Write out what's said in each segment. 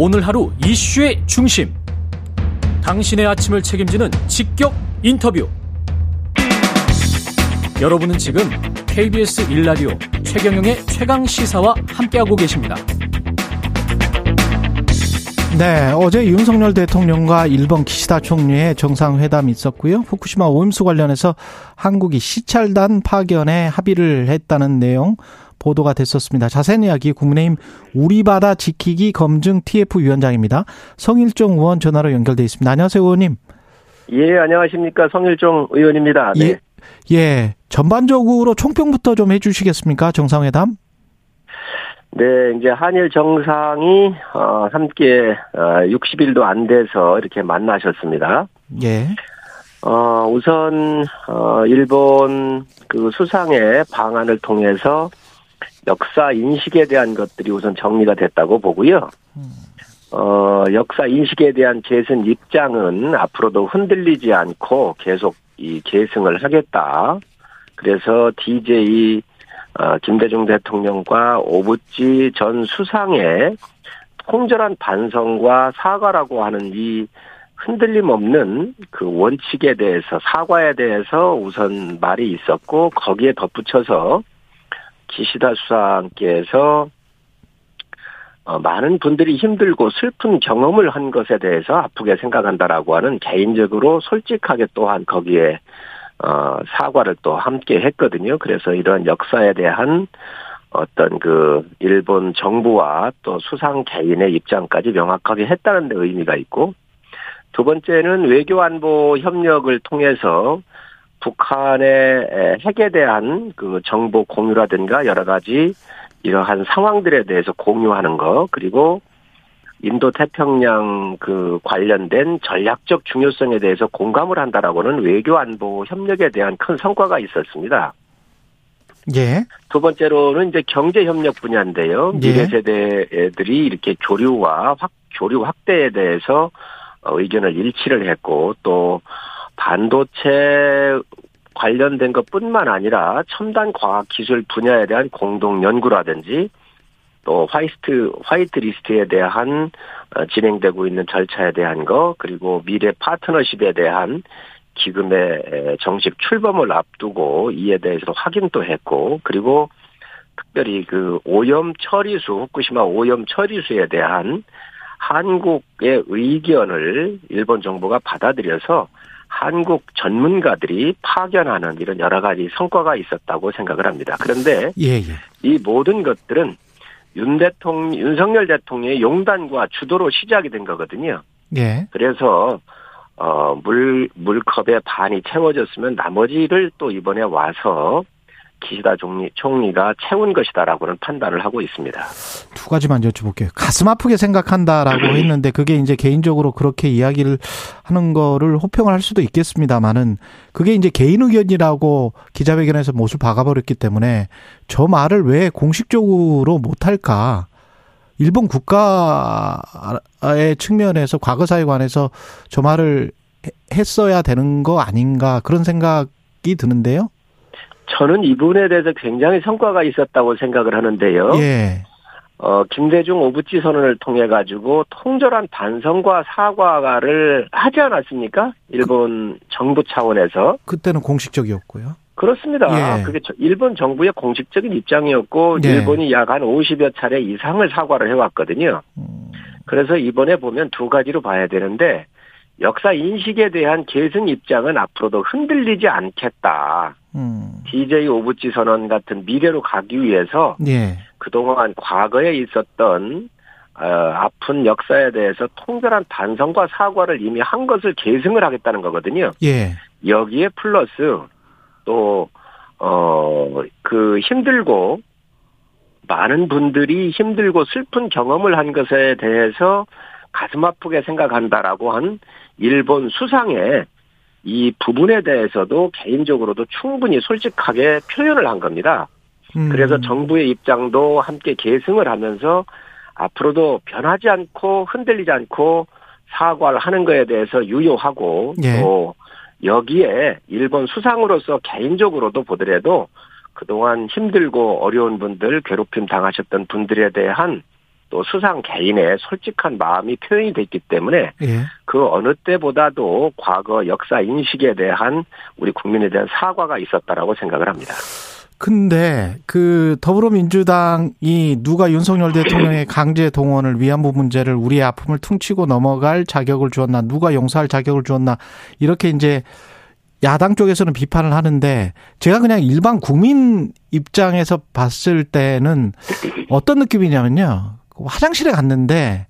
오늘 하루 이슈의 중심. 당신의 아침을 책임지는 직격 인터뷰. 여러분은 지금 KBS 1라디오 최경영의 최강 시사와 함께하고 계십니다. 네, 어제 윤석열 대통령과 일본 기시다 총리의 정상회담이 있었고요. 후쿠시마 오염수 관련해서 한국이 시찰단 파견에 합의를 했다는 내용 보도가 됐었습니다. 자세한 이야기 국민의힘 우리 바다 지키기 검증 TF 위원장입니다. 성일종 의원 전화로 연결돼 있습니다. 안녕하세요, 의원님. 예, 안녕하십니까. 성일종 의원입니다. 네. 예, 예. 전반적으로 총평부터 좀 해주시겠습니까? 정상회담? 네, 이제 한일 정상이 어 함께 어 60일도 안 돼서 이렇게 만나셨습니다. 예. 어 우선 어 일본 그 수상의 방안을 통해서 역사 인식에 대한 것들이 우선 정리가 됐다고 보고요. 어 역사 인식에 대한 계승 입장은 앞으로도 흔들리지 않고 계속 이 계승을 하겠다. 그래서 DJ 어, 김대중 대통령과 오부지 전 수상의 통절한 반성과 사과라고 하는 이 흔들림 없는 그 원칙에 대해서 사과에 대해서 우선 말이 있었고 거기에 덧붙여서 기시다 수상께서 어, 많은 분들이 힘들고 슬픈 경험을 한 것에 대해서 아프게 생각한다라고 하는 개인적으로 솔직하게 또한 거기에 어, 사과를 또 함께 했거든요. 그래서 이런 역사에 대한 어떤 그 일본 정부와 또 수상 개인의 입장까지 명확하게 했다는 데 의미가 있고 두 번째는 외교 안보 협력을 통해서 북한의 핵에 대한 그 정보 공유라든가 여러 가지 이러한 상황들에 대해서 공유하는 거 그리고 인도 태평양 그 관련된 전략적 중요성에 대해서 공감을 한다라고는 외교 안보 협력에 대한 큰 성과가 있었습니다. 예. 두 번째로는 이제 경제 협력 분야인데요. 예. 미래 세대들이 이렇게 교류와 확 교류 확대에 대해서 어, 의견을 일치를 했고 또 반도체 관련된 것뿐만 아니라 첨단 과학 기술 분야에 대한 공동 연구라든지 또 화이트 화이트 리스트에 대한 어, 진행되고 있는 절차에 대한 거 그리고 미래 파트너십에 대한 기금의 정식 출범을 앞두고 이에 대해서 확인도 했고 그리고 특별히 그 오염 처리수 후쿠시마 오염 처리수에 대한 한국의 의견을 일본 정부가 받아들여서 한국 전문가들이 파견하는 이런 여러 가지 성과가 있었다고 생각을 합니다. 그런데 예, 예. 이 모든 것들은 윤 대통령, 윤석열 대통령의 용단과 주도로 시작이 된 거거든요. 예. 그래서 어, 물, 물컵에 반이 채워졌으면 나머지를 또 이번에 와서 기시다 총리, 총리가 채운 것이다라고는 판단을 하고 있습니다. 두 가지만 여쭤볼게요. 가슴 아프게 생각한다라고 했는데 그게 이제 개인적으로 그렇게 이야기를 하는 거를 호평을 할 수도 있겠습니다만은 그게 이제 개인 의견이라고 기자회견에서 못을 박아버렸기 때문에 저 말을 왜 공식적으로 못할까? 일본 국가의 측면에서 과거사에 관해서 저 말을 했어야 되는 거 아닌가 그런 생각이 드는데요. 저는 이분에 대해서 굉장히 성과가 있었다고 생각을 하는데요. 예. 어, 김대중 오부지 선언을 통해 가지고 통절한 반성과 사과를 하지 않았습니까? 일본 정부 차원에서. 그때는 공식적이었고요. 그렇습니다. 예. 그게 저- 일본 정부의 공식적인 입장이었고 예. 일본이 약 한 50여 차례 이상을 사과를 해왔거든요. 음, 그래서 이번에 보면 두 가지로 봐야 되는데 역사 인식에 대한 계승 입장은 앞으로도 흔들리지 않겠다. 음. DJ 오부지 선언 같은 미래로 가기 위해서 예. 그동안 과거에 있었던 어, 아픈 역사에 대해서 통절한 반성과 사과를 이미 한 것을 계승을 하겠다는 거거든요. 예. 여기에 플러스 또 어, 그 힘들고 많은 분들이 힘들고 슬픈 경험을 한 것에 대해서 가슴 아프게 생각한다라고 한 일본 수상의 이 부분에 대해서도 개인적으로도 충분히 솔직하게 표현을 한 겁니다. 음. 그래서 정부의 입장도 함께 계승을 하면서 앞으로도 변하지 않고 흔들리지 않고 사과를 하는 거에 대해서 유효하고 예. 또 여기에 일본 수상으로서 개인적으로도 보더라도 그동안 힘들고 어려운 분들 괴롭힘 당하셨던 분들에 대한 또 수상 개인의 솔직한 마음이 표현이 됐기 때문에 예. 그 어느 때보다도 과거 역사 인식에 대한 우리 국민에 대한 사과가 있었다라고 생각을 합니다. 근데 그 더불어민주당이 누가 윤석열 대통령의 강제 동원을 위안부 문제를 우리의 아픔을 퉁치고 넘어갈 자격을 주었나 누가 용서할 자격을 주었나 이렇게 이제 야당 쪽에서는 비판을 하는데 제가 그냥 일반 국민 입장에서 봤을 때는 어떤 느낌이냐면요. 화장실에 갔는데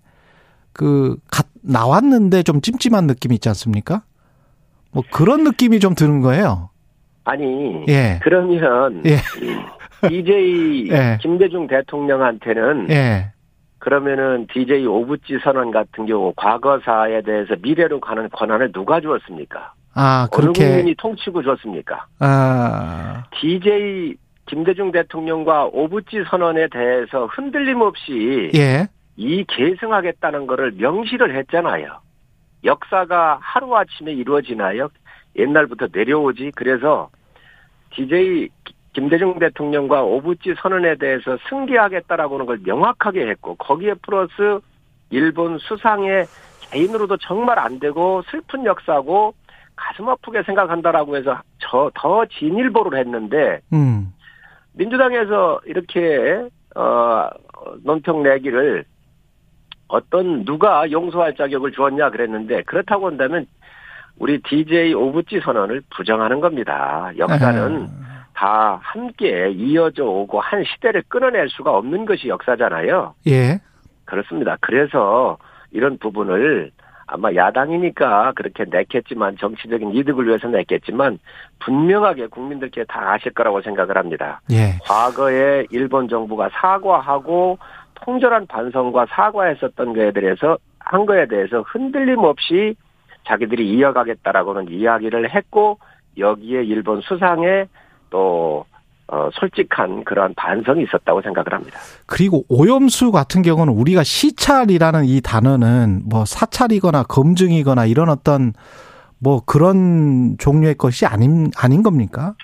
그 나왔는데 좀 찜찜한 느낌 있지 않습니까? 뭐 그런 느낌이 좀 드는 거예요. 아니 예. 그러면 예. DJ 예. 김대중 대통령한테는 예. 그러면은 DJ 오부지 선언 같은 경우 과거사에 대해서 미래로 가는 권한을 누가 주었습니까? 아, 어느 그렇게 국민이 통치고 줬습니까? 아, DJ 김대중 대통령과 오부지 선언에 대해서 흔들림 없이 예. 이 계승하겠다는 거를 명시를 했잖아요. 역사가 하루아침에 이루어지나요? 옛날부터 내려오지. 그래서 DJ 김대중 대통령과 오부지 선언에 대해서 승계하겠다라고 하는 걸 명확하게 했고 거기에 플러스 일본 수상의 개인으로도 정말 안 되고 슬픈 역사고 가슴 아프게 생각한다라고 해서 저 더 진일보를 했는데 음. 민주당에서 이렇게 어 논평 내기를 어떤 누가 용서할 자격을 주었냐 그랬는데 그렇다고 한다면 우리 DJ 오부지 선언을 부정하는 겁니다. 역사는 다 함께 이어져 오고 한 시대를 끊어낼 수가 없는 것이 역사잖아요. 예. 그렇습니다. 그래서 이런 부분을 아마 야당이니까 그렇게 냈겠지만 정치적인 이득을 위해서 냈겠지만 분명하게 국민들께 다 아실 거라고 생각을 합니다. 예. 과거에 일본 정부가 사과하고 통절한 반성과 사과했었던 거에 대해서 한 거에 대해서 흔들림 없이 자기들이 이어가겠다라고는 이야기를 했고 여기에 일본 수상에 또 어, 솔직한 그러한 반성이 있었다고 생각을 합니다. 그리고 오염수 같은 경우는 우리가 시찰이라는 이 단어는 뭐 사찰이거나 검증이거나 이런 어떤 뭐 그런 종류의 것이 아닌 아닌 겁니까?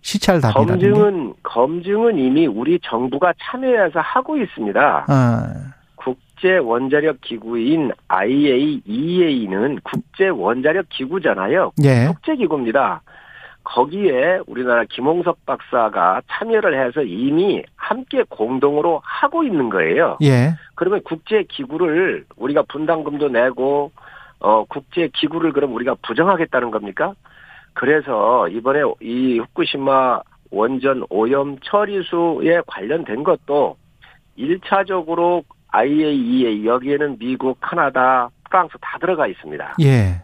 시찰 게. 검증은 검증은 이미 우리 정부가 참여해서 하고 있습니다. 아, 국제 원자력 기구인 IAEA는 국제 원자력 기구잖아요. 예. 국제 기구입니다. 거기에 우리나라 김홍석 박사가 참여를 해서 이미 함께 공동으로 하고 있는 거예요. 예. 그러면 국제 기구를 우리가 분담금도 내고 어 국제 기구를 그럼 우리가 부정하겠다는 겁니까? 그래서 이번에 이 후쿠시마 원전 오염 처리수에 관련된 것도 1차적으로 IAEA 여기에는 미국, 카나다, 프랑스 다 들어가 있습니다. 예.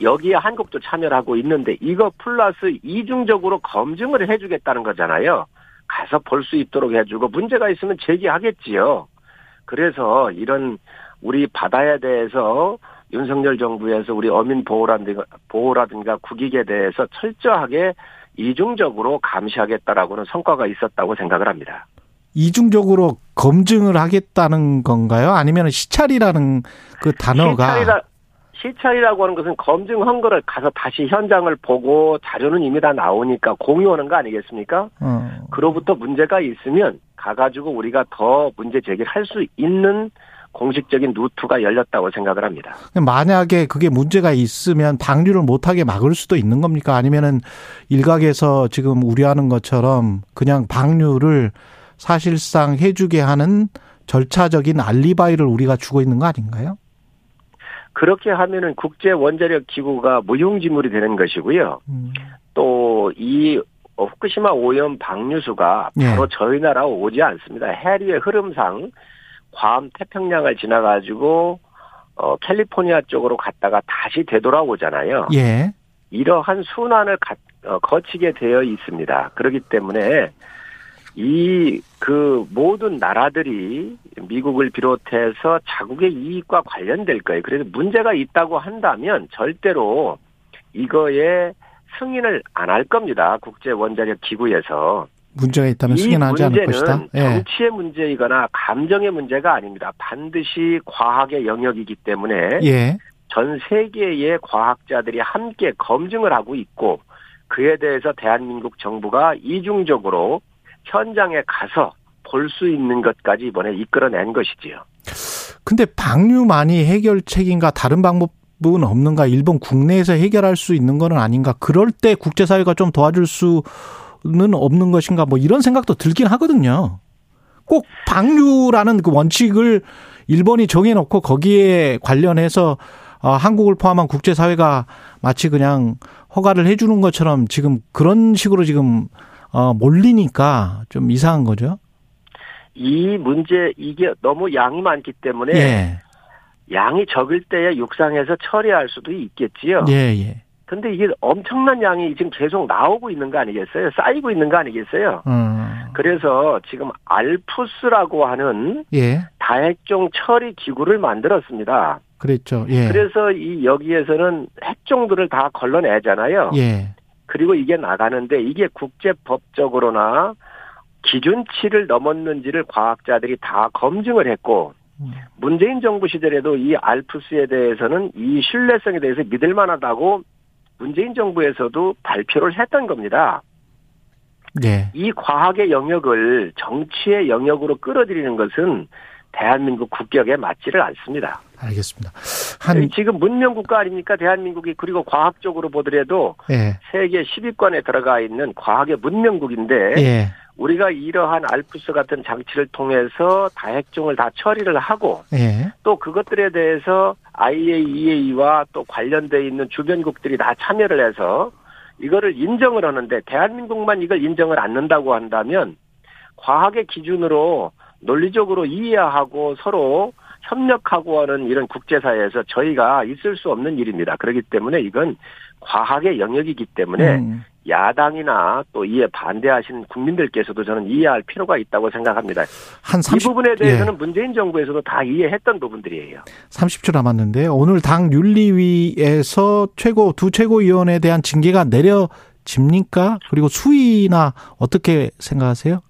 여기에 한국도 참여를 하고 있는데 이거 플러스 이중적으로 검증을 해주겠다는 거잖아요. 가서 볼 수 있도록 해주고 문제가 있으면 제기하겠지요. 그래서 이런 우리 바다에 대해서 윤석열 정부에서 우리 어민 보호라든가, 보호라든가 국익에 대해서 철저하게 이중적으로 감시하겠다라고는 성과가 있었다고 생각을 합니다. 이중적으로 검증을 하겠다는 건가요? 아니면 시찰이라는 그 단어가 시찰이라, 시찰이라고 하는 것은 검증한 거를 가서 다시 현장을 보고 자료는 이미 다 나오니까 공유하는 거 아니겠습니까? 어. 그로부터 문제가 있으면 가가지고 우리가 더 문제 제기를 할 수 있는 공식적인 루트가 열렸다고 생각을 합니다. 만약에 그게 문제가 있으면 방류를 못하게 막을 수도 있는 겁니까? 아니면은 일각에서 지금 우려하는 것처럼 그냥 방류를 사실상 해주게 하는 절차적인 알리바이를 우리가 주고 있는 거 아닌가요? 그렇게 하면은 국제 원자력 기구가 무용지물이 되는 것이고요. 음. 또이 후쿠시마 오염 방류수가 예. 바로 저희 나라 오지 않습니다. 해류의 흐름상 괌 태평양을 지나가지고 어 캘리포니아 쪽으로 갔다가 다시 되돌아오잖아요. 예. 이러한 순환을 가- 어, 거치게 되어 있습니다. 그렇기 때문에 이 그 모든 나라들이 미국을 비롯해서 자국의 이익과 관련될 거예요. 그래서 문제가 있다고 한다면 절대로 이거에 승인을 안 할 겁니다. 국제 원자력 기구에서. 문제가 있다면 이 승인하지 않을 것이다. 문제는 예. 정치의 문제이거나 감정의 문제가 아닙니다. 반드시 과학의 영역이기 때문에 예. 전 세계의 과학자들이 함께 검증을 하고 있고 그에 대해서 대한민국 정부가 이중적으로 현장에 가서 볼 수 있는 것까지 이번에 이끌어낸 것이지요. 근데 방류만이 해결책인가 다른 방법은 없는가? 일본 국내에서 해결할 수 있는 거는 아닌가? 그럴 때 국제사회가 좀 도와줄 수는 없는 것인가? 뭐 이런 생각도 들긴 하거든요. 꼭 방류라는 그 원칙을 일본이 정해놓고 거기에 관련해서 어, 한국을 포함한 국제사회가 마치 그냥 허가를 해주는 것처럼 지금 그런 식으로 지금 어, 몰리니까 좀 이상한 거죠. 이 문제 이게 너무 양이 많기 때문에 예. 양이 적을 때에 육상에서 처리할 수도 있겠지요. 예, 예. 근데 이게 엄청난 양이 지금 계속 나오고 있는 거 아니겠어요? 쌓이고 있는 거 아니겠어요? 음. 그래서 지금 알푸스라고 하는 예. 다핵종 처리 기구를 만들었습니다. 그랬죠. 예. 그래서 이 여기에서는 핵종들을 다 걸러내잖아요. 예. 그리고 이게 나가는데 이게 국제법적으로나 기준치를 넘었는지를 과학자들이 다 검증을 했고 음. 문재인 정부 시절에도 이 알프스에 대해서는 이 신뢰성에 대해서 믿을 만하다고 문재인 정부에서도 발표를 했던 겁니다. 예. 이 과학의 영역을 정치의 영역으로 끌어들이는 것은 대한민국 국격에 맞지를 않습니다. 알겠습니다. 한 지금 문명 국가 아닙니까? 대한민국이 그리고 과학적으로 보더라도 예. 세계 10위권에 들어가 있는 과학의 문명국인데 예. 우리가 이러한 알프스 같은 장치를 통해서 다핵종을 다 처리를 하고 예. 또 그것들에 대해서 IAEA와 또 관련돼 있는 주변국들이 다 참여를 해서 이거를 인정을 하는데 대한민국만 이걸 인정을 않는다고 한다면 과학의 기준으로 논리적으로 이해하고 서로 협력하고 하는 이런 국제사회에서 저희가 있을 수 없는 일입니다. 그렇기 때문에 이건 과학의 영역이기 때문에 음. 야당이나 또 이에 반대하시는 국민들께서도 저는 이해할 필요가 있다고 생각합니다. 한이 30, 부분에 대해서는 예. 문재인 정부에서도 다 이해했던 부분들이에요. 30초 남았는데 오늘 당 윤리위에서 최고 두 최고위원에 대한 징계가 내려집니까? 그리고 수위나 어떻게 생각하세요?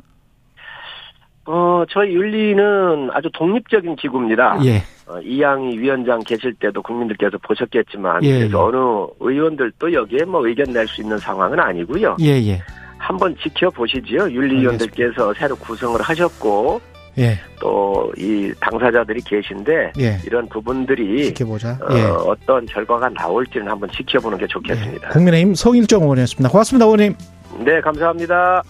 어, 저희 윤리는 아주 독립적인 기구입니다. 예. 어, 이양희 위원장 계실 때도 국민들께서 보셨겠지만 예, 그래서 어느 의원들도 여기에 뭐 의견 낼 수 있는 상황은 아니고요. 예, 예. 한번 지켜보시지요. 윤리위원들께서 새로 구성을 하셨고 예. 또 이 당사자들이 계신데 예. 이런 부분들이 지켜보자. 어, 예. 어떤 결과가 나올지는 한번 지켜보는 게 좋겠습니다. 국민의힘 성일정 의원이었습니다. 고맙습니다, 의원님. 네, 감사합니다.